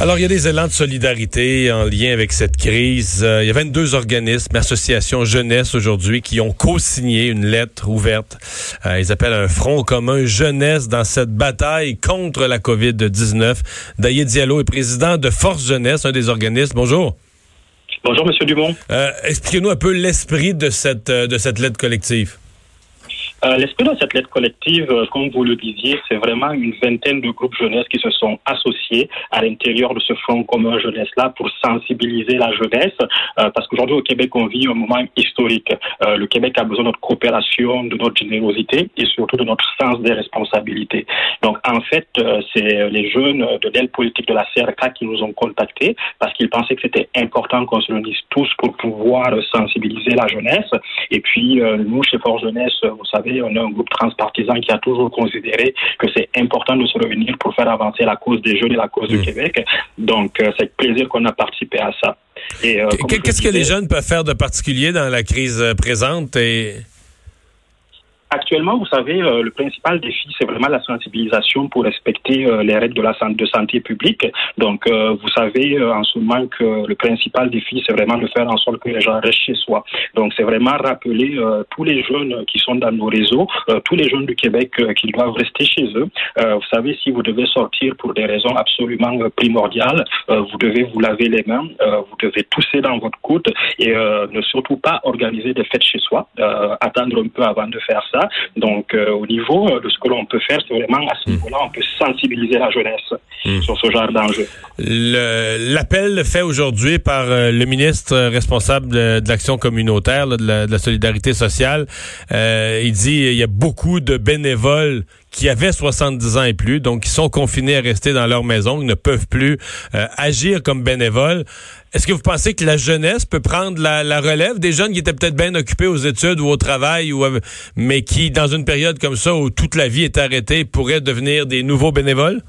Alors, il y a des élans de solidarité en lien avec cette crise. Euh, il y a 22 organismes, associations jeunesse aujourd'hui, qui ont co-signé une lettre ouverte. Euh, ils appellent un front commun jeunesse dans cette bataille contre la COVID-19. Daïe Diallo est président de Force Jeunesse, un des organismes. Bonjour. Bonjour, Monsieur Dumont. Euh, Expliquez-nous un peu l'esprit de cette, euh, de cette lettre collective. Euh, L'esprit de cette lettre collective, euh, comme vous le disiez, c'est vraiment une vingtaine de groupes jeunesse qui se sont associés à l'intérieur de ce front commun jeunesse-là pour sensibiliser la jeunesse, euh, parce qu'aujourd'hui au Québec, on vit un moment historique. Le Québec a besoin de notre coopération, de notre générosité et surtout de notre sens des responsabilités. Donc, en fait, c'est les jeunes de l'aile politique de la CRK qui nous ont contactés parce qu'ils pensaient que c'était important qu'on se réunisse tous pour pouvoir sensibiliser la jeunesse. Et puis, nous, chez Force Jeunesse, vous savez, on est un groupe transpartisan qui a toujours considéré que c'est important de se réunir pour faire avancer la cause des jeunes et la cause du Québec. Donc, euh, c'est plaisir qu'on a participé à ça. Euh, Qu'est-ce que les jeunes peuvent faire de particulier dans la crise euh, présente? Et... Actuellement, vous savez, euh, le principal défi, c'est vraiment la sensibilisation pour respecter euh, les règles de la santé, publique. Donc, euh, vous savez euh, en ce moment que le principal défi, c'est vraiment de faire en sorte que les gens restent chez soi. Donc, c'est vraiment rappeler euh, tous les jeunes qui sont dans nos réseaux, euh, tous les jeunes du Québec qui doivent rester chez eux. Vous savez, si vous devez sortir pour des raisons absolument primordiales, vous devez vous laver les mains, vous devez tousser dans votre coude et ne surtout pas organiser des fêtes chez soi. Attendre un peu avant de faire ça. Donc, euh, au niveau euh, de ce que l'on peut faire, c'est vraiment à ce niveau-là, on peut sensibiliser la jeunesse sur ce genre d'enjeu. L'appel fait aujourd'hui par euh, le ministre responsable de, de l'action communautaire, là, de, la, de la solidarité sociale, euh, il dit il y a beaucoup de bénévoles qui avaient 70 ans et plus, donc qui sont confinés à rester dans leur maison, ne peuvent plus euh, agir comme bénévoles. Est-ce que vous pensez que la jeunesse peut prendre la, relève des jeunes qui étaient peut-être bien occupés aux études ou au travail, av- mais qui, dans une période comme ça où toute la vie est arrêtée, pourraient devenir des nouveaux bénévoles?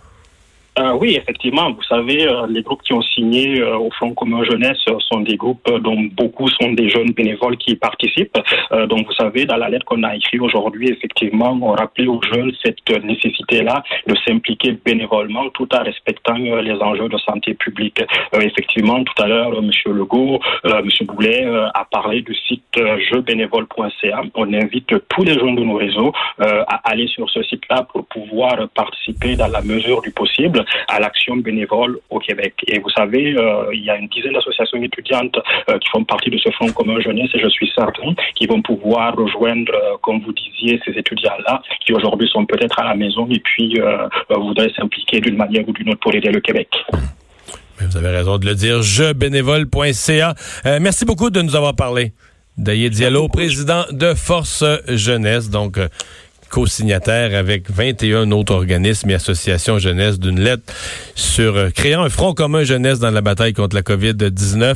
Euh, oui, effectivement. Vous savez, euh, les groupes qui ont signé euh, au Front commun jeunesse euh, sont des groupes euh, dont beaucoup sont des jeunes bénévoles qui y participent. Euh, donc, vous savez, dans la lettre qu'on a écrite aujourd'hui, effectivement, on rappelait aux jeunes cette nécessité-là de s'impliquer bénévolement tout en respectant les enjeux de santé publique. Effectivement, tout à l'heure, euh, M. Legault, M. Boulet a parlé du site jeubénévole.ca. On invite tous les jeunes de nos réseaux à aller sur ce site-là pour pouvoir participer dans la mesure du possible à l'action bénévole au Québec. Et vous savez, euh, il y a une dizaine d'associations étudiantes euh, qui font partie de ce Front commun jeunesse et je suis certain qu'ils vont pouvoir rejoindre, euh, comme vous disiez, ces étudiants-là qui aujourd'hui sont peut-être à la maison et puis voudraient s'impliquer d'une manière ou d'une autre pour aider le Québec. Mais Vous avez raison de le dire. Jebénévole.ca. Merci beaucoup de nous avoir parlé. Daïe Diallo, président de Force Jeunesse, donc co-signataire avec 21 autres organismes et associations jeunesse d'une lettre sur euh, créant un front commun jeunesse dans la bataille contre la COVID-19.